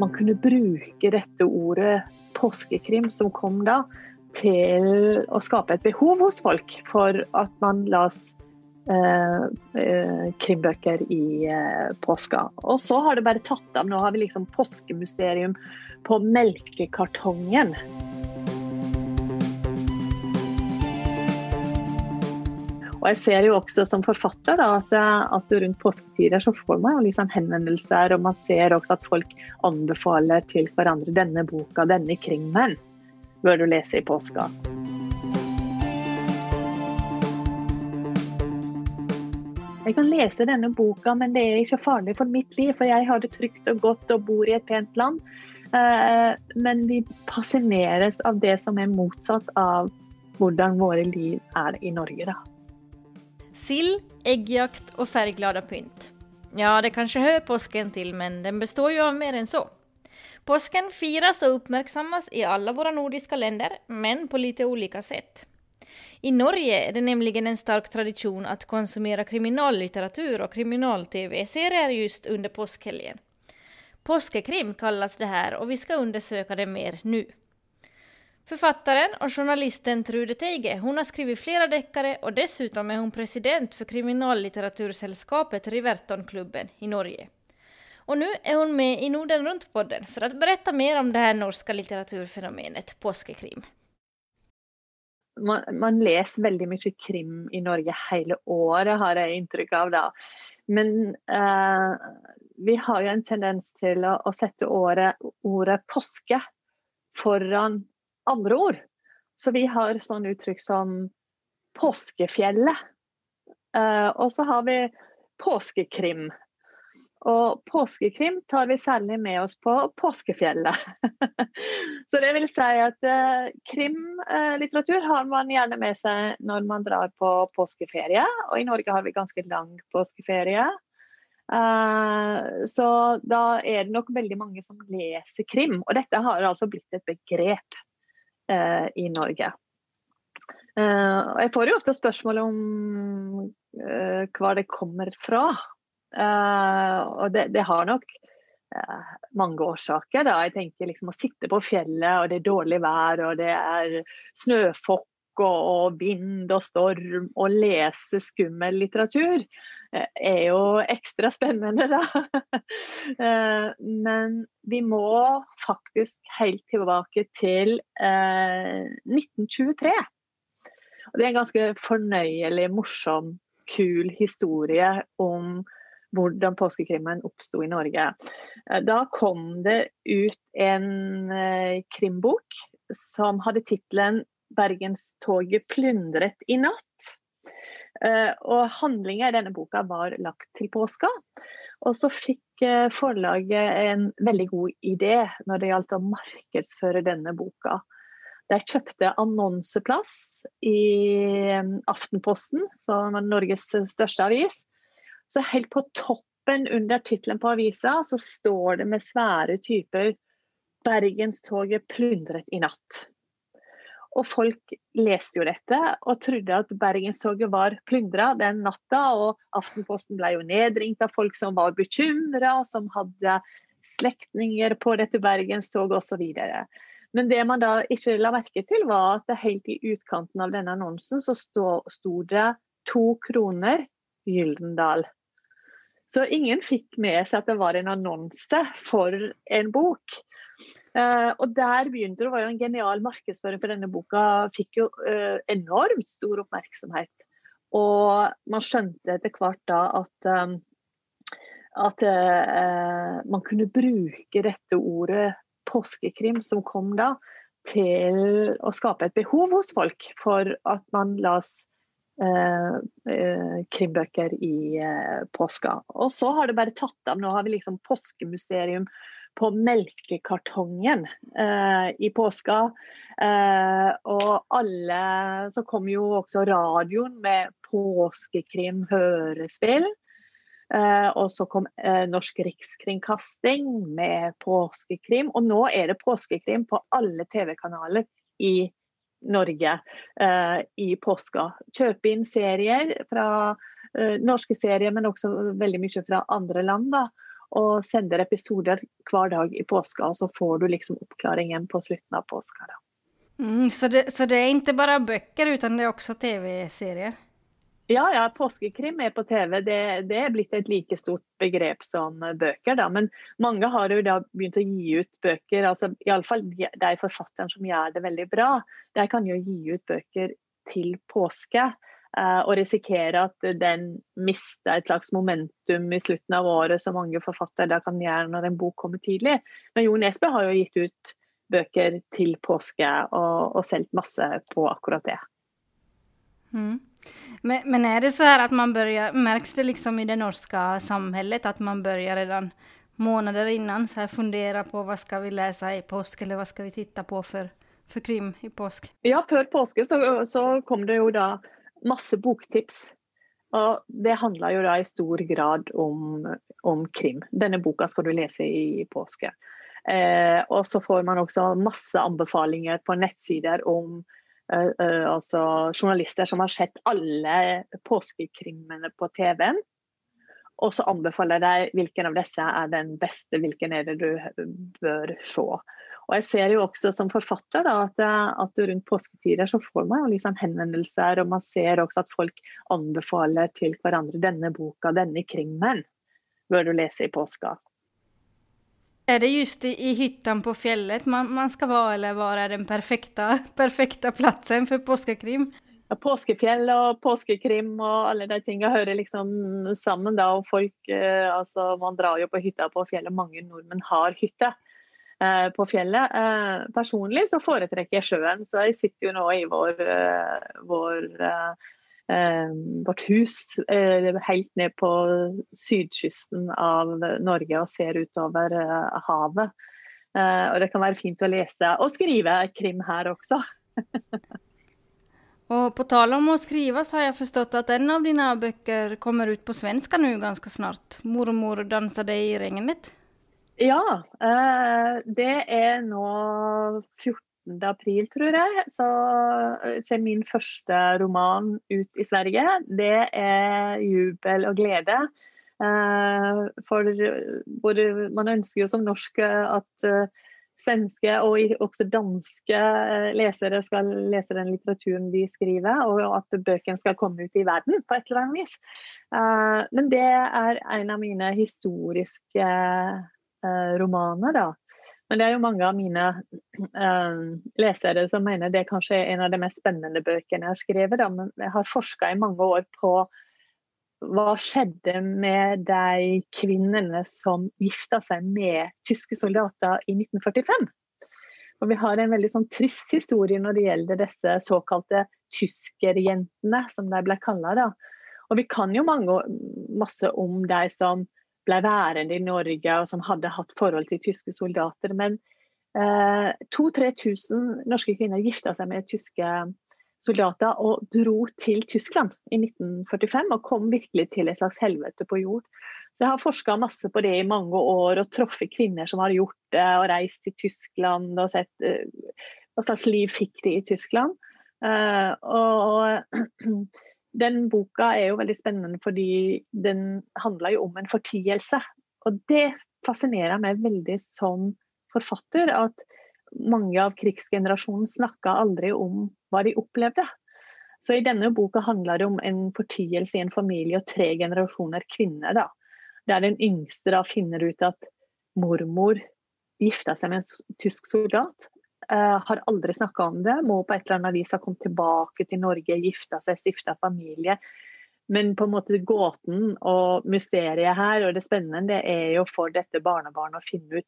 man kunne bruke dette ordet påskekrim som kom da, til å skape et behov hos folk for at man las eh, eh, krimbøker i eh, påska. Og så har det bare tatt av. Nå har vi liksom påskemysterium på melkekartongen. Og jeg ser jo også som forfatter da, at, at, rundt påsketider så får man jo liksom henvendelser, og man ser også at folk anbefaler til hverandre denne boka, denne krimmen, bør du lese i påska. Jeg kan lese denne boka, men det er ikke farlig for mitt liv, for jeg har det trygt og godt og bor i et pent land. Eh, men vi fascineres av det som er motsatt av hvordan våre liv er i Norge, da. Sild, eggjakt og färgglada pynt. Ja, det kanskje hører påsken til, men den består jo av mer enn så. Påsken firas og oppmerksammes i alle våre nordiske länder, men på litt ulike sett. I Norge er det nemlig en stark tradisjon at konsumere kriminallitteratur og kriminal-TV-serier just under påskhelgen. Påskekrim kalles det her, og vi skal undersøke det mer nå. Författaren og journalisten Trude Teige hon har skrivit flere deckare og dessutom er hun president for kriminallitteraturselskapet Rivertonklubben i Norge. Og nå er hun med i Norden Rundt-podden for å berette mer om det her norske litteraturfenomenet påskekrim. Man, man, leser veldig mye krim i Norge hele året, har jeg inntrykk av. Det. Men uh, vi har jo en tendens til å, å sette året, ordet påske foran andre ord. Så vi har sånn uttrykk som påskefjellet. Uh, og så har vi påskekrim. Og påskekrim tar vi særlig med oss på påskefjellet. så det vil si at uh, krimlitteratur uh, har man gjerne med seg når man drar på påskeferie. Og i Norge har vi ganske lang påskeferie. Uh, så da er det nok veldig mange som leser krim. Og dette har altså blitt et begrep eh, i Norge. Eh, og jeg får jo ofte spørsmål om eh, hva det kommer fra. Eh, og det, det, har nok eh, mange årsaker. Da. Jeg tenker liksom å sitte på fjellet, og det er dårlig vær, og det er snøfokk og vind og storm og lese skummel litteratur eh, er jo ekstra spennende, da. Men vi må faktisk helt tilbake til 1923. Eh, og det er en ganske fornøyelig, morsom, kul historie om hvordan påskekrimmen oppsto i Norge. Da kom det ut en krimbok som hadde tittelen bergenstoget plyndret i natt. Uh, og Handlinga i denne boka var lagt til påska. Og så fikk uh, forlaget en veldig god idé når det gjaldt å markedsføre denne boka. De kjøpte annonseplass i um, Aftenposten, som er Norges største avis. Så helt på toppen under tittelen på avisa så står det med svære typer 'Bergenstoget plyndret i natt'. Og folk leste jo dette og trodde at Bergenstoget var plyndra den natta. Og Aftenposten ble jo nedringt av folk som var bekymra, som hadde slektninger på dette bergenstoget osv. Men det man da ikke la merke til, var at helt i utkanten av denne annonsen så sto det to kroner Gyldendal. Så ingen fikk med seg at det var en annonse for en bok. Uh, og der begynte det, å jo en genial markedsføring for denne boka. Fikk jo uh, enormt stor oppmerksomhet. Og man skjønte etter hvert da at, um, at uh, man kunne bruke dette ordet påskekrim som kom da, til å skape et behov hos folk for at man las krimbøker i påska. Og så har det bare tatt av. Nå har vi liksom påskemysterium på melkekartongen eh, i påska. Eh, og alle Så kom jo også radioen med påskekrim-hørespill. Eh, og så kom eh, Norsk Rikskringkasting med påskekrim. Og nå er det påskekrim på alle TV-kanaler i Norge eh, i påska. Kjøpe inn serier fra eh, norske serier, men også veldig mye fra andre land. da og sender episoder hver dag i påska, og så får du liksom oppklaringen på slutten av påska. Mm, så, det, så det er ikke bare bøker, men det er også TV-serier? Ja, ja, påskekrim er på TV. Det, det, er blitt et like stort begrep som bøker. Da. Men mange har jo da begynt å gi ut bøker. altså Iallfall de forfatterne som gjør det veldig bra. De kan jo gi ut bøker til påske. Uh, og risikere at den mister et slags momentum i slutten av året, som mange forfattere da kan gjøre når en bok kommer tidlig. Men Jo Nesbø har jo gitt ut bøker til påske og, og solgt masse på akkurat det. Mm. Men, men, er det så her at man börjar, märks det liksom i det norske samhället at man börjar redan månader innan så här fundera på hva skal vi läsa i påsk eller hva skal vi titta på for, for krim i påsk? Ja, før påske så, så kom det jo da masse boktips. Og det handler jo da i stor grad om, om krim. Denne boka skal du lese i påske. Eh, og så får man også masse anbefalinger på nettsider om Eh, eh, altså journalister som har sett alle påskekrimene på TV-en. Og så anbefaler de hvilken av disse er den beste, hvilken er det du bør se. Og jeg ser jo også som forfatter da, at, at, rundt påsketider så får man jo liksom henvendelser, og man ser også at folk anbefaler til hverandre denne boka, denne krimmen bør du lese i påska. Er det just i, i hyttan på fjellet man, man skal være, eller hva er den perfekte, perfekte plassen for påskekrim? Ja, påskefjell og påskekrim og alle de tingene hører liksom sammen. da, og folk, eh, altså Man drar jo på hytta på fjellet. Mange nordmenn har hytte eh, på fjellet. Eh, personlig så foretrekker jeg sjøen, så jeg sitter jo nå i vår, eh, vår eh, Eh, vårt hus eh, helt ned på sydkysten av Norge og ser utover eh, havet. og det kan være fint å lese og skrive krim her også. og på tale om å skrive, så har jeg forstått at en av dine bøker kommer ut på svenska nå ganske snart. 'Mormor dansade i regnet'? Ja, det er nå 14 april, tror jeg, så eh, kommer min første roman ut i Sverige. Det er 'Jubel og glede'. Eh, for man ønsker jo som norsk at eh, svenske og også danske lesere skal lese den litteraturen de skriver, og at bøkene skal komme ut i verden på et eller annet vis. Men det er en av mine historiske romaner, da. Men det er jo mange av mine uh, lesere som mener det kanskje er en av de mest spennende bøkene jeg har skrevet. Da. Men jeg har forska i mange år på hva skjedde med de kvinnene som gifta seg med tyske soldater i 1945. Og vi har en veldig sånn trist historie når det gjelder disse såkalte tyskerjentene, som de ble kalla. Og vi kan jo mange, masse om de som ble værende i Norge og som hadde hatt forhold til tyske soldater. Men eh, 2000-3000 norske kvinner gifta seg med tyske soldater og dro til Tyskland i 1945 og kom virkelig til et slags helvete på jord. Så jeg har forska masse på det i mange år og truffet kvinner som har gjort det, og reist til Tyskland og sett uh, hva slags liv fikk de i Tyskland. Uh, og den boka er jo veldig spennende fordi den handler jo om en fortielse. Og det fascinerer meg veldig som forfatter, at mange av krigsgenerasjonen snakka aldri om hva de opplevde. Så i denne boka handler det om en fortielse i en familie og tre generasjoner kvinner. da. Der den yngste da finner ut at mormor gifta seg med en tysk soldat, har aldri snakka om det. Må på et eller annet vis ha kommet tilbake til Norge, gifta seg, stifta familie. Men på en måte gåten og mysteriet her og det spennende det er jo for dette barnebarnet å finne ut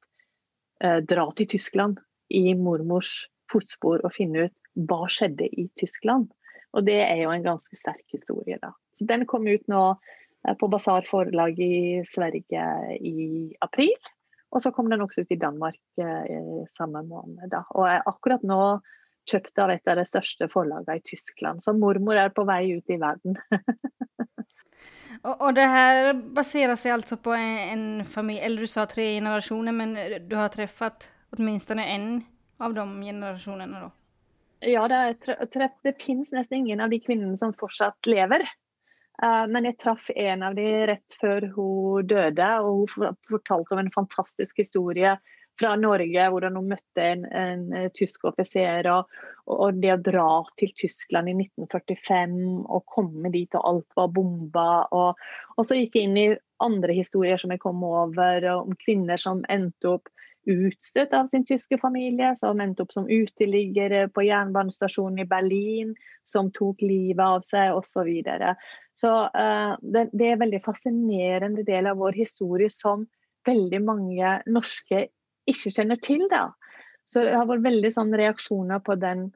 eh, Dra til Tyskland i mormors fotspor og finne ut hva skjedde i Tyskland. Og det er jo en ganske sterk historie, da. Så den kom ut nå eh, på Basar forlag i Sverige i april. Og så kom den også ut i Danmark i samme måned. Da. Og er akkurat nå kjøpt av et av de største forlagene i Tyskland. Så mormor er på vei ut i verden. og, og, det her baserer seg altså på en, en familie Eller du sa tre generasjoner, men du har truffet minst én av de generasjonene? da? Ja, det, er, det finnes nesten ingen av de kvinnene som fortsatt lever. Uh, men jeg traff en av de rett før hun døde, og hun fortalte om en fantastisk historie fra Norge, hvordan hun møtte en, en, en tysk offiser. Og, og, det å dra til Tyskland i 1945 og komme dit og alt var bomba. Og, og så gikk jeg inn i andre historier som jeg kom over, om kvinner som endte opp utstøtt av sin tyske familie, som endte opp som uteliggere på jernbanestasjonen i Berlin, som tok livet av seg osv. Så, videre. så uh, det, det, er en veldig fascinerende del av vår historie som veldig mange norske ikke kjenner til. Da. Så det har vært veldig sånn reaksjoner på den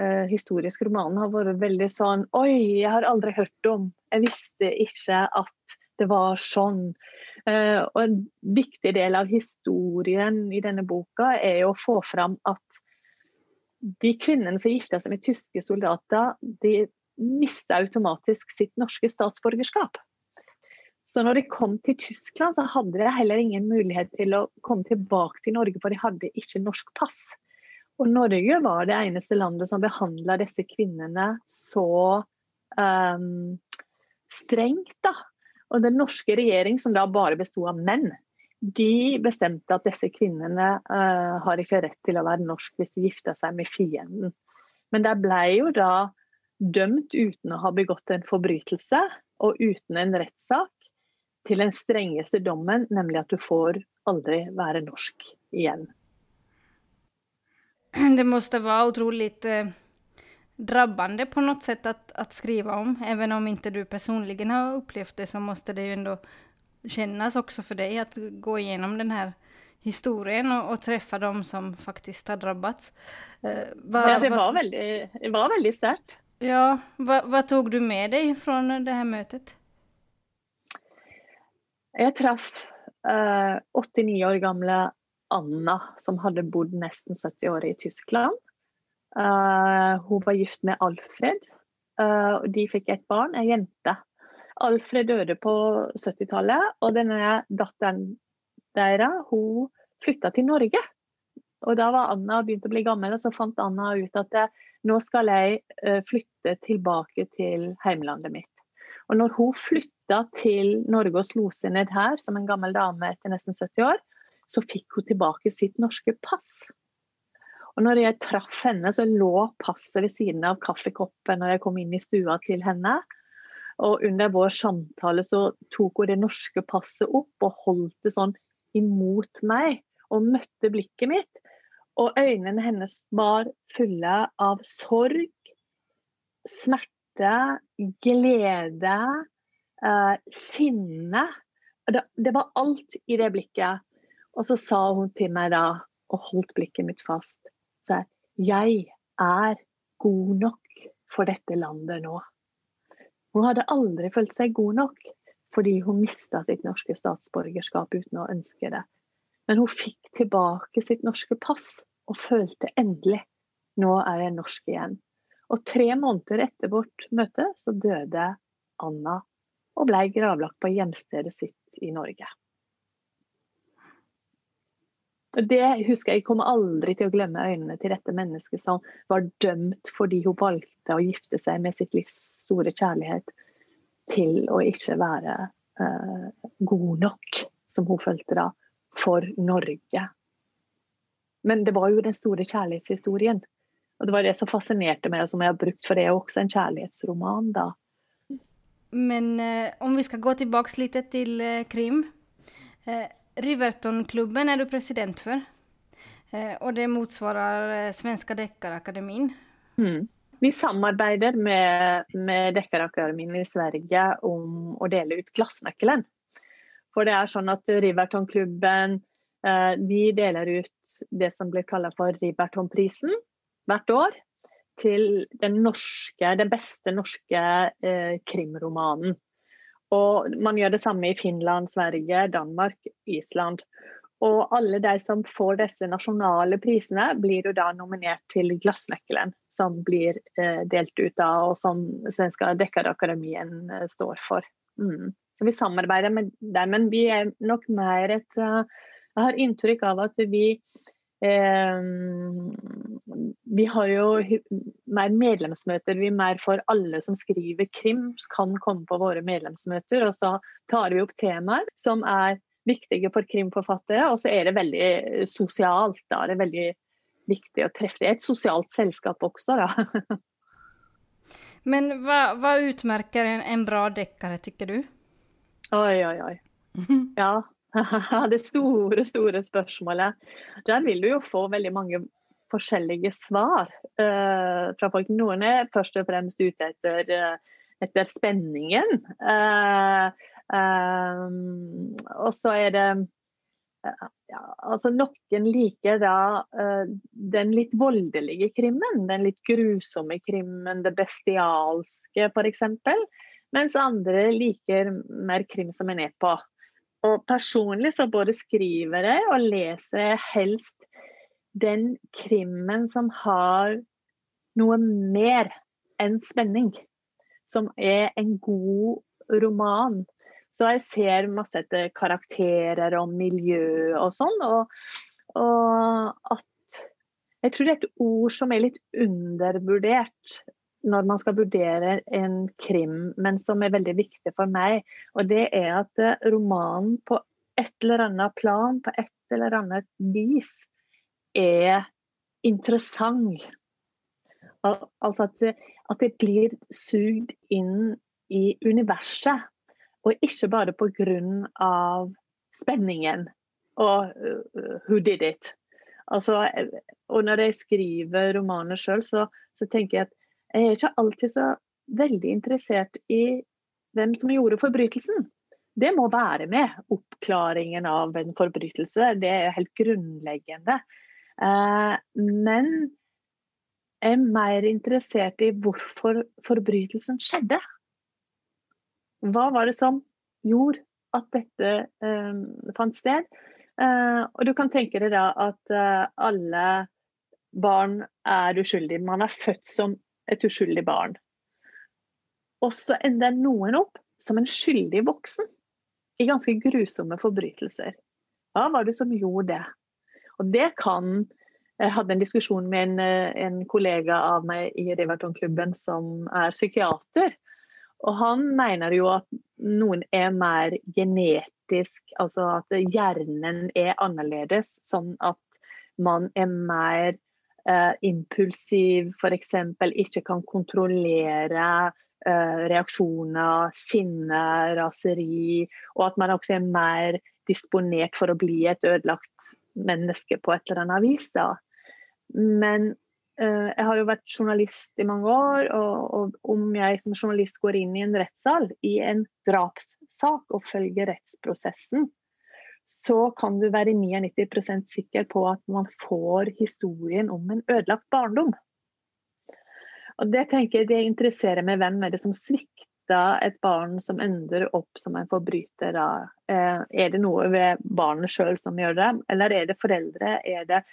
uh, historiske romanen. har vært veldig sånn Oi, jeg har aldri hørt om. Jeg visste ikke at det var sånn. Uh, og En viktig del av historien i denne boka er å få fram at de kvinnene som gifta seg med tyske soldater, de mista automatisk sitt norske statsborgerskap. Så når de kom til Tyskland, så hadde de heller ingen mulighet til å komme tilbake til Norge, for de hadde ikke norsk pass. Og Norge var det eneste landet som behandla disse kvinnene så um, strengt. da. Og den norske regjering, som da bare bestod av menn, de bestemte at disse kvinnene uh, har ikke rett til å være norsk hvis de gifter seg med fienden. Men de ble jo da dømt uten å ha begått en forbrytelse og uten en rettssak til den strengeste dommen, nemlig at du får aldri være norsk igjen. Det måtte være utrolig uh drabbande på något sätt att, att skriva om. Även om inte du personligen har upplevt det så måste det ju ändå kännas också för dig att gå igenom den här historien och, och träffa dem som faktiskt har drabbats. Uh, va, ja, det var, väldigt, det var väldigt starkt. Ja, va, vad tog du med dig från det här mötet? Jag traff uh, 89 år gamla Anna som hadde bodd nesten 70 år i Tyskland. Uh, hun var gift med Alfred. Uh, De fikk et barn, ei jente. Alfred døde på 70-tallet, og denne datteren deres hun flytta til Norge. Og Da var Anna begynt å bli gammel, og så fant Anna ut at nå skal jeg flytte tilbake til heimlandet mitt. Og når hun flytta til Norge og slo seg ned her som en gammel dame etter nesten 70 år, så fikk hun tilbake sitt norske pass. Og når jeg traff henne, så lå passet ved siden av kaffekoppen når jeg kom inn i stua til henne. Og under vår samtale så tok hun det norske passet opp og holdt det sånn imot meg og møtte blikket mitt. Og øynene hennes var fulle av sorg, smerte, glede, eh, sinne. Det, det var alt i det blikket. Og så sa hun til meg da, og holdt blikket mitt fast seg jeg er god nok for dette landet nå. Hun hadde aldri følt seg god nok fordi hun mista sitt norske statsborgerskap uten å ønske det. Men hun fikk tilbake sitt norske pass og følte endelig nå er jeg norsk igjen. Og tre måneder etter vårt møte så døde Anna og ble gravlagt på hjemstedet sitt i Norge. Det husker jeg, jeg kommer aldri til å glemme øynene til dette mennesket som var dømt fordi hun valgte å gifte seg med sitt livs store kjærlighet, til å ikke være uh, god nok, som hun følte da, for Norge. Men det var jo den store kjærlighetshistorien. Og det var det som fascinerte meg, og som jeg har brukt, for det er også en kjærlighetsroman, da. Men uh, om vi skal gå tilbake litt til uh, Krim. Uh, Rivertonklubben er du president for. Eh, og det motsvarer eh, Svenska Deckarakademin. Mm. Vi samarbeider med, med Dekkarakademien i Sverige om å dele ut glassnøkkelen. For det er sånn at Rivertonklubben eh, de deler ut det som blir kalt for Rivertonprisen hvert år. Til den, norske, den beste norske eh, krimromanen. Og man gjør det samme i Finland, Sverige, Danmark, Island. Og alle de som får disse nasjonale prisene, blir jo da nominert til Glassnøkkelen, som blir eh, delt ut av, og som Svenska Dekkarakademien eh, står for. Mm. Så vi samarbeider med dem, men vi er nok mer et uh, Jeg har inntrykk av at vi Vi har jo mer medlemsmøter. Vi mer for alle som skriver krim, kan komme på våre medlemsmøter. Og så tar vi opp temaer som er viktige for krimforfattere. Og så er det veldig sosialt. Da. Det er veldig viktig å treffe. Det er et sosialt selskap også, da. Men hva, hva utmerker en, en bra dekker, tykker du? Oi, oi, oi. Ja. det store, store spørsmålet. Der vil du jo få veldig mange forskjellige svar uh, fra folk. Noen er først og fremst ute etter, uh, etter spenningen. Uh, og så er det ja, altså Noen liker da den litt voldelige krimmen. Den litt grusomme krimmen, det bestialske f.eks. Mens andre liker mer krim som en er på. Og personlig så både skriver jeg og leser jeg helst den krimmen som har noe mer enn spenning. Som er en god roman. Så jeg ser masse etter karakterer og miljø og sånn. Og, og at Jeg tror det er et ord som er litt undervurdert når man skal vurdere en krim, men som er veldig viktig for meg. Og det er at romanen på et eller annet plan, på et eller annet vis, er interessant. Altså at at det blir sugd inn i universet, og ikke bare pga. spenningen og uh, who did it. Altså, og når jeg skriver romaner sjøl, så, så, tenker jeg at jeg er ikke alltid så veldig interessert i hvem som gjorde forbrytelsen. Det må være med. Oppklaringen av en forbrytelse. Det er helt grunnleggende. Eh, men jeg er mer interessert i hvorfor forbrytelsen skjedde. Hva var det som gjorde at dette um, fant sted? Uh, og du kan tenke deg da at alle barn er uskyldige. Man er født som et uskyldig barn. Og så ender noen opp som en skyldig voksen i ganske grusomme forbrytelser. Hva var det som gjorde det? Og det kan Jeg hadde en diskusjon med en, en kollega av meg i Riverton-klubben som er psykiater. Og han mener jo at noen er mer genetisk, altså at hjernen er annerledes. Sånn at man er mer eh, impulsiv, f.eks. ikke kan kontrollere eh, reaksjoner, sinne, raseri, og at man også er mer disponert for å bli et ødelagt menneske på et eller annet vis. Da. Men eh, jeg har jo vært journalist i mange år, og, og om jeg som journalist går inn i en rettssal i en drapssak og følger rettsprosessen, så kan du være 99% sikker på at man får historien om en ødelagt barndom. Og Det tenker jeg det interesserer meg. Hvem er det som svikta et barn som ender opp som en forbryter? Da? Eh, er det noe ved barnet sjøl som gjør det, eller er det foreldre? Er det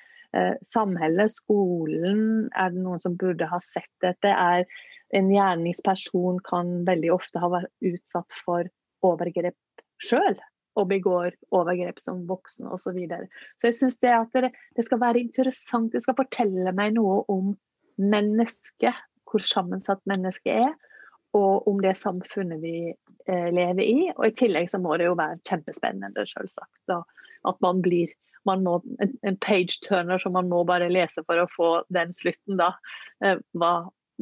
samhället, skolen? Er det noen som burde ha sett dette? Er en gjerningsperson kan veldig ofte ha vært utsatt for overgrep sjøl og begår overgrep som voksen osv. Så, videre. så jeg syns det det, skal være interessant, det skal fortelle meg noe om mennesket, hvor sammensatt mennesket er, og om det samfunnet vi eh, lever i. Og i tillegg så må det jo være kjempespennende, selvsagt. At man blir man må, en, en page turner som man må bare lese for å få den slutten, da. Eh, hva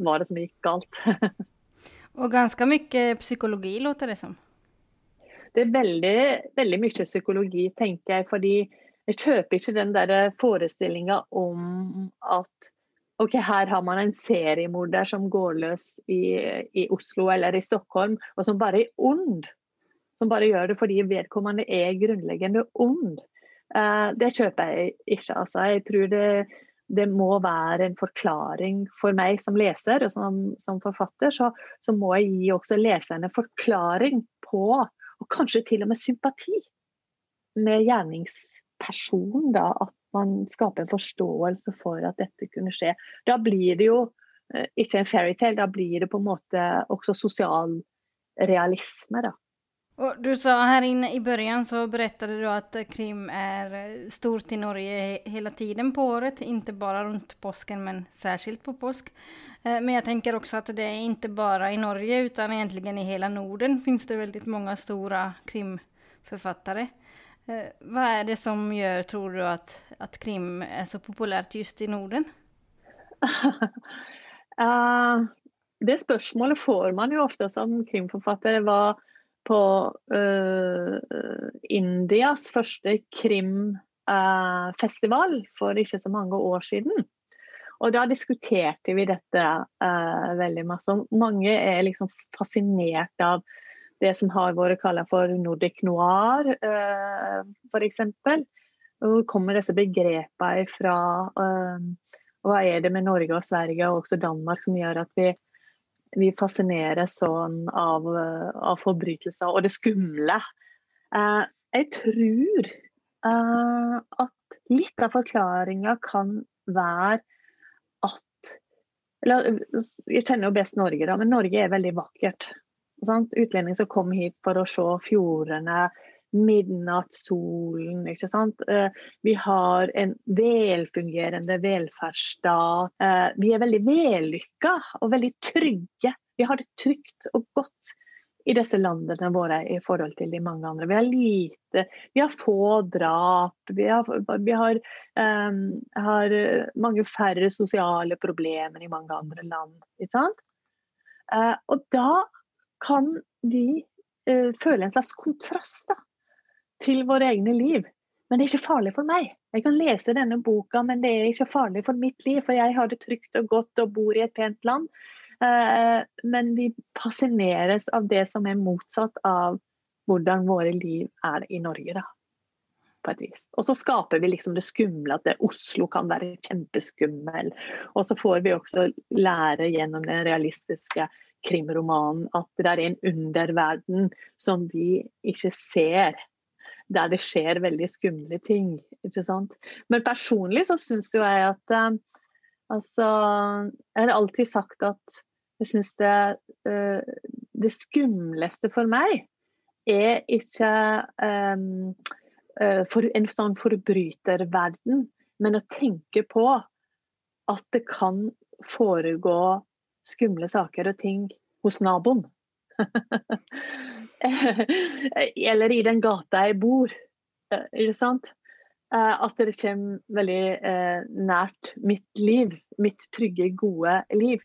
var det som gikk galt? og ganske mye psykologi, låter det som? Det er veldig, veldig mye psykologi, tenker jeg. fordi jeg kjøper ikke den der forestillinga om at ok, her har man en seriemorder som går løs i, i, Oslo eller i Stockholm, og som bare er ond. Som bare gjør det fordi vedkommende er grunnleggende ond. Uh, det kjøper jeg ikke. altså. Jeg tror det, det, må være en forklaring for meg som leser og som, som forfatter. Så, så, må jeg gi også leserne forklaring på og kanskje til og med sympati med gjerningspersonen. da, At man skaper en forståelse for at dette kunne skje. Da blir det jo eh, ikke en fairytale, da blir det på en måte også sosial realisme. da. Och du sa här inne i början så berättade du att krim är stort i Norge hela tiden på året, inte bara runt påsken men särskilt på påsk. Eh, men jag tänker också att det är inte bara i Norge utan egentligen i hela Norden finns det väldigt många stora krimförfattare. Eh, vad är det som gör, tror du, att, att krim är så populärt just i Norden? uh, det spørsmålet får man jo ofte som krimforfatter. Hva på uh, Indias første krimfestival uh, for ikke så mange år siden. Og da diskuterte vi dette uh, veldig masse. Mange er liksom fascinert av det som har vært kalt for nordic noir, uh, f.eks. Hvor kommer disse begrepene fra? Hva er det med Norge og Sverige og også Danmark som gjør at vi vi fascineres sånn av, av, forbrytelser og det skumle. Eh, jeg tror eh, at litt av forklaringa kan være at eller, Jeg kjenner jo best Norge, da, men Norge er veldig vakkert. Sant? Utlendinger som kom hit for å se fjordene, midnattssolen. ikke sant? Eh, vi har en velfungerende velferdsstat. Eh, vi er veldig vellykka og veldig trygge. Vi har det trygt og godt i disse landene våre i forhold til de mange andre. Vi har lite, vi har få drap, vi har, vi har, um, har mange færre sosiale problemer i mange andre land. Ikke sant? Uh, og da kan vi uh, føle en slags kontrast da, til våre egne liv. Men det er ikke farlig for meg. Jeg kan lese denne boka, men det er ikke farlig for mitt liv. For jeg har det trygt og godt og bor i et pent land. Eh, men vi fascineres av det som er motsatt av hvordan våre liv er i Norge. da på et vis. Og så skaper vi liksom det skumle, at det, Oslo kan være kjempeskummel. Og så får vi også lære gjennom den realistiske krimromanen at det er en underverden som vi ikke ser der det skjer veldig skumle ting. ikke sant? Men personlig så syns jo jeg at uh, altså Jeg har alltid sagt at jeg syns det, uh, det skumleste for meg er ikke um, uh, for en sånn forbryterverden, men å tenke på at det kan foregå skumle saker og ting hos naboen. Eller i den gata jeg bor. Eh, ikke sant? Eh, at det kommer veldig eh, nært mitt liv. Mitt trygge, gode liv.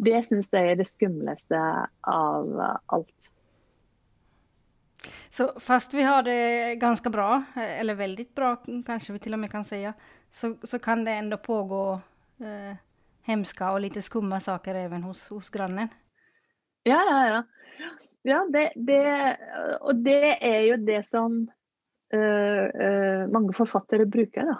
Det syns jeg er det skumleste av alt. Så fast vi har det ganske bra, eller veldig bra kanskje vi til og med kan si, så, så kan det enda pågå eh, hemska og lite skumme saker even hos, hos grannen? Ja, ja, ja. Ja, det, det, og det er jo det som uh, uh, mange forfattere bruker. da.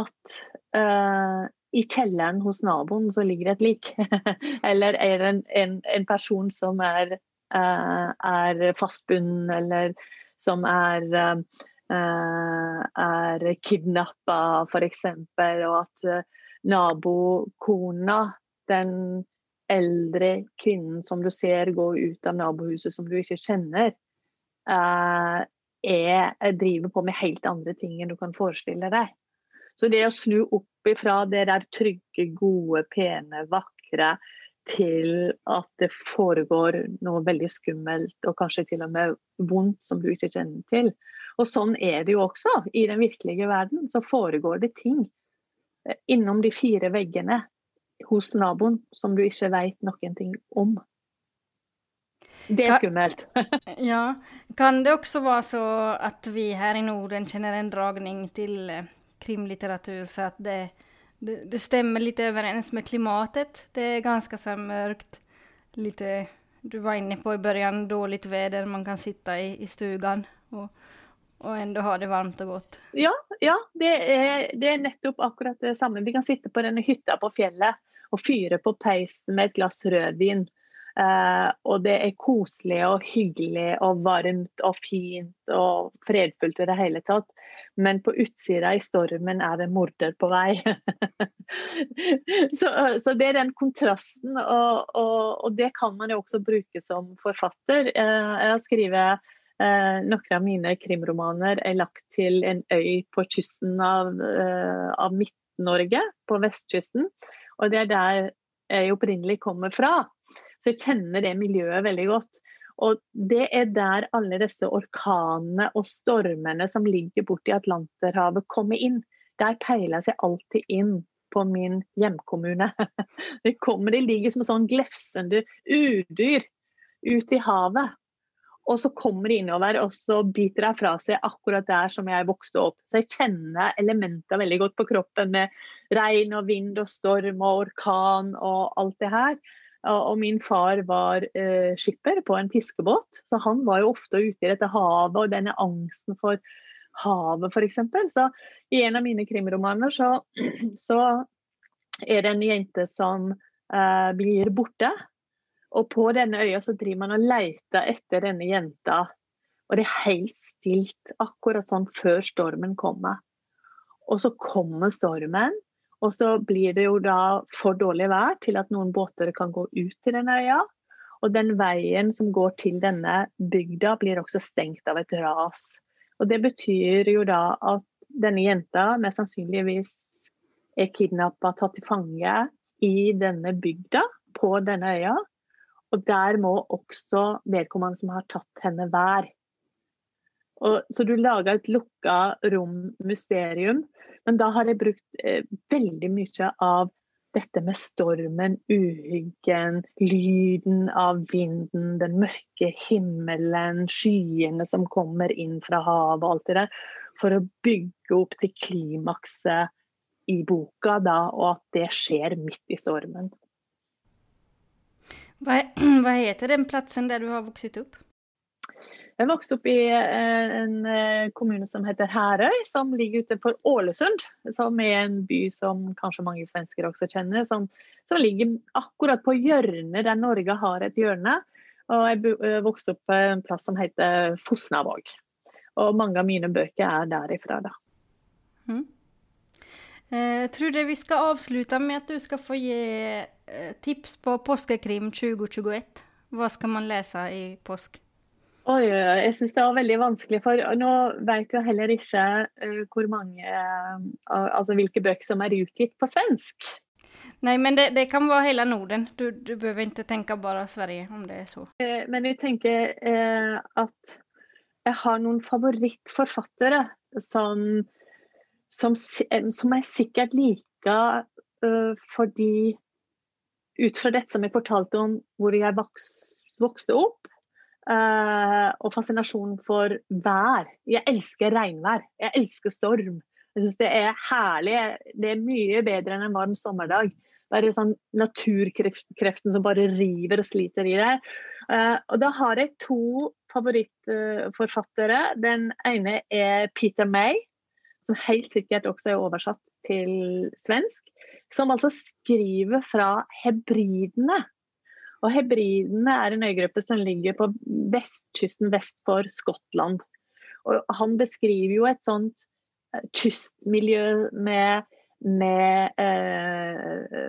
At uh, i kjelleren hos naboen så ligger et lik. eller er en, en, en, person som er, er fastbundet, eller som er, er kidnappa, f.eks. Og at nabokona, den eldre kvinnen som du ser gå ut av nabohuset som du ikke kjenner, uh, er, driver på med helt andre ting enn du kan forestille deg. Så det å snu opp ifra det der trygge, gode, pene, vakre til at det foregår noe veldig skummelt og kanskje til og med vondt som du ikke kjenner til. Og sånn er det jo også. I den virkelige verden så foregår det ting eh, innom de fire veggene hos naboen som du ikke vet noen ting om. Det er skummelt. ja. Kan det også være så at vi her i Norden kjenner en dragning till eh, krimlitteratur for at det, det, det, stemmer litt overens med klimatet? Det er ganske så mørkt. Litt du var inne på i begynnelsen, dårlig vær, man kan sitte i, i stugan og, og enda ha det varmt og godt. Ja, ja det, er, det er, nettopp akkurat det samme. Vi kan sitte på denne hytta på fjellet og fyre på peisen med et glass rødvin. Uh, og det er koselig og hyggelig og varmt og fint og fredfullt i det hele tatt. Men på utsida i stormen er det morder på vei. så, så, det er den kontrasten, og, og, og, det kan man jo også bruke som forfatter. Uh, jeg har skrevet uh, noen av mine krimromaner er lagt til en øy på kysten av, av Midt-Norge, på vestkysten. Og det er der jeg opprinnelig kommer fra. Så jeg kjenner det miljøet veldig godt. Og det er der alle disse orkanene og stormene som ligger borti Atlanterhavet, kommer inn. Der peiler seg alltid inn på min hjemkommune. De kommer, de ligger som sånn glefsende udyr ut i havet. Og så kommer de innover og så biter de fra seg akkurat der som jeg vokste opp. Så jeg kjenner elementer veldig godt på kroppen med regn og vind og storm og orkan og alt det her. Og min far var eh, skipper på en fiskebåt, så han var jo ofte ute i dette havet og denne angsten for havet f.eks. Så i en av mine krimromaner så, så er det en jente som eh, blir borte. Og på denne øya så driver man og leter etter denne jenta. Og det er helt stilt, akkurat sånn før stormen kommer. Og så kommer stormen, og så blir det jo da for dårlig vær til at noen båter kan gå ut til denne øya. Og den veien som går til denne bygda blir også stengt av et ras. Og det betyr jo da at denne jenta mest sannsynligvis er kidnappa, tatt til fange i denne bygda på denne øya. Og der må også vedkommende som har tatt henne, være. Og, så du lager et lukka rom-mysterium men da har jeg brukt eh, veldig mye av dette med stormen, uhyggen, lyden av vinden, den mørke himmelen, skyene som kommer inn fra havet og alt det der, for å bygge opp til klimakset i boka, da, og at det skjer midt i stormen. Hva, hva heter den plassen der du har vokst opp? Jeg vokste opp i eh, en eh, kommune som heter Herøy, som ligger utenfor Ålesund. Som er en by som kanskje mange svensker også kjenner. Som, som ligger akkurat på hjørnet der Norge har et hjørne. Og jeg eh, vokste opp på en plass som heter Fosnavåg. Og mange av mine bøker er derifra, da. Mm. Jeg tror vi skal avslutte med at du skal få gi tips på Påskekrim 2021. Hva skal man lese i påsk? Oi, jeg syns det var veldig vanskelig. For nå vet jeg heller ikke uh, hvor mange Altså hvilke bøker som er utgitt på svensk. Nei, men det, det kan være hele Norden. Du, du behøver ikke tenke bare Sverige, om det er så. Men jeg tenker at jeg har noen favorittforfattere som, som, som jeg sikkert liker fordi ut fra dette som jeg fortalte om hvor jeg vokste opp, Uh, og fascinasjonen for vær. Jeg elsker regnvær. Jeg elsker storm. Jeg syns det er herlig. Det er mye bedre enn en varm sommerdag. Det er sånn naturkreften som bare river og sliter i deg. Uh, og da har jeg to favorittforfattere. Den ene er Peter May, som helt sikkert også er oversatt til svensk. Som altså skriver fra hebridene. Og Hebridene er en øygruppe som ligger på vestkysten vest for Skottland. Og han beskriver jo et sånt eh, kystmiljø med, med eh,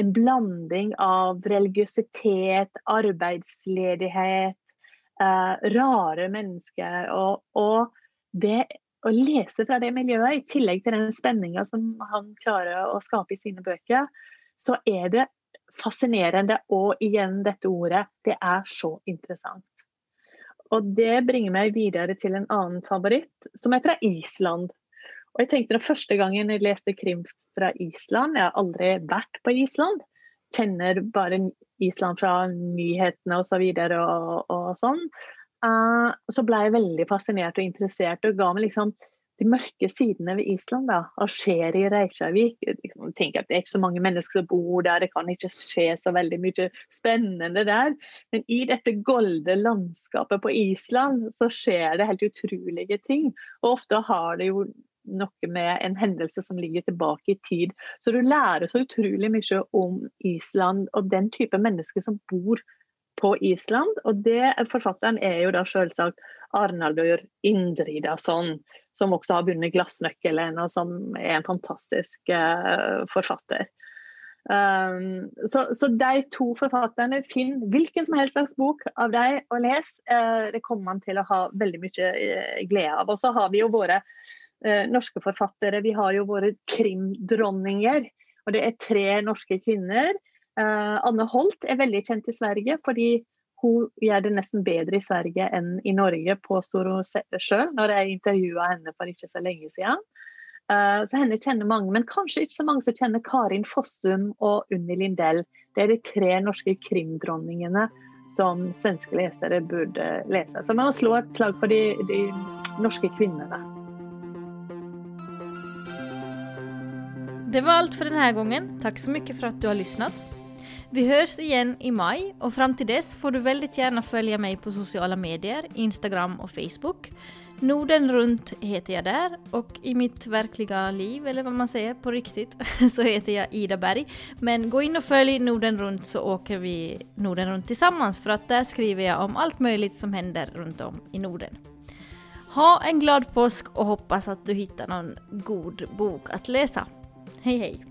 en blanding av religiøsitet, arbeidsledighet, eh, rare mennesker. Og, og, det å lese fra det miljøet, i tillegg til den spenninga som han klarer å skape i sine bøker, så er det fascinerende. Og igjen dette ordet, det er så interessant. Og det bringer meg videre til en annen favoritt, som er fra Island. Og jeg tenkte den første gangen jeg leste krim fra Island, jeg har aldri vært på Island, kjenner bare Island fra nyhetene osv. Og, og, og sånn, uh, så ble jeg veldig fascinert og interessert og ga meg liksom de mørke sidene ved Island da, og skjer i Reykjavik. Jeg tenker at Det er ikke så mange mennesker som bor der, det kan ikke skje så veldig mye spennende der. Men i dette golde landskapet på Island så skjer det helt utrolige ting. Og ofte har det jo noe med en hendelse som ligger tilbake i tid. Så du lærer så utrolig mye om Island og den type mennesker som bor på Island. Og det forfatteren er jo da selvsagt Arnaldur Indridason, som også har vunnet 'Glassnøkkelen', og som er en fantastisk uh, forfatter. Um, så, så, de to forfatterne, finn hvilken som helst slags bok av dem og les. Uh, det kommer man til å ha veldig mye uh, glede av. Og så har vi jo våre norske forfattere. Vi har jo våre krimdronninger. Og det er tre norske kvinner. Anne Holt er veldig kjent i Sverige fordi hun gjør det nesten bedre i Sverige enn i Norge, påstår hun sjøl når jeg intervjua henne for ikke så lenge siden. Uh, så henne kjenner mange, men kanskje ikke så mange som kjenner Karin Fossum og Unni Lindell. Det er de tre norske krimdronningene som svenske lesere burde lese. Så vi må slå et slag for de, de norske kvinnene. Det var alt for denne gangen. Takk så mye for at du har lyttet. Vi høres igjen i maj og fram til dess får du veldig gjerne følge meg på sociala medier, Instagram og Facebook. Norden rundt heter jeg der, og i mitt virkelige liv, eller hva man sier på riktig, så heter jeg Ida Berg. Men gå inn og følg Norden rundt, så åker vi Norden rundt sammen, for der skriver jeg om alt mulig som hender rundt om i Norden. Ha en glad påsk og hoppas at du finner noen god bok å lese. Hei, hej!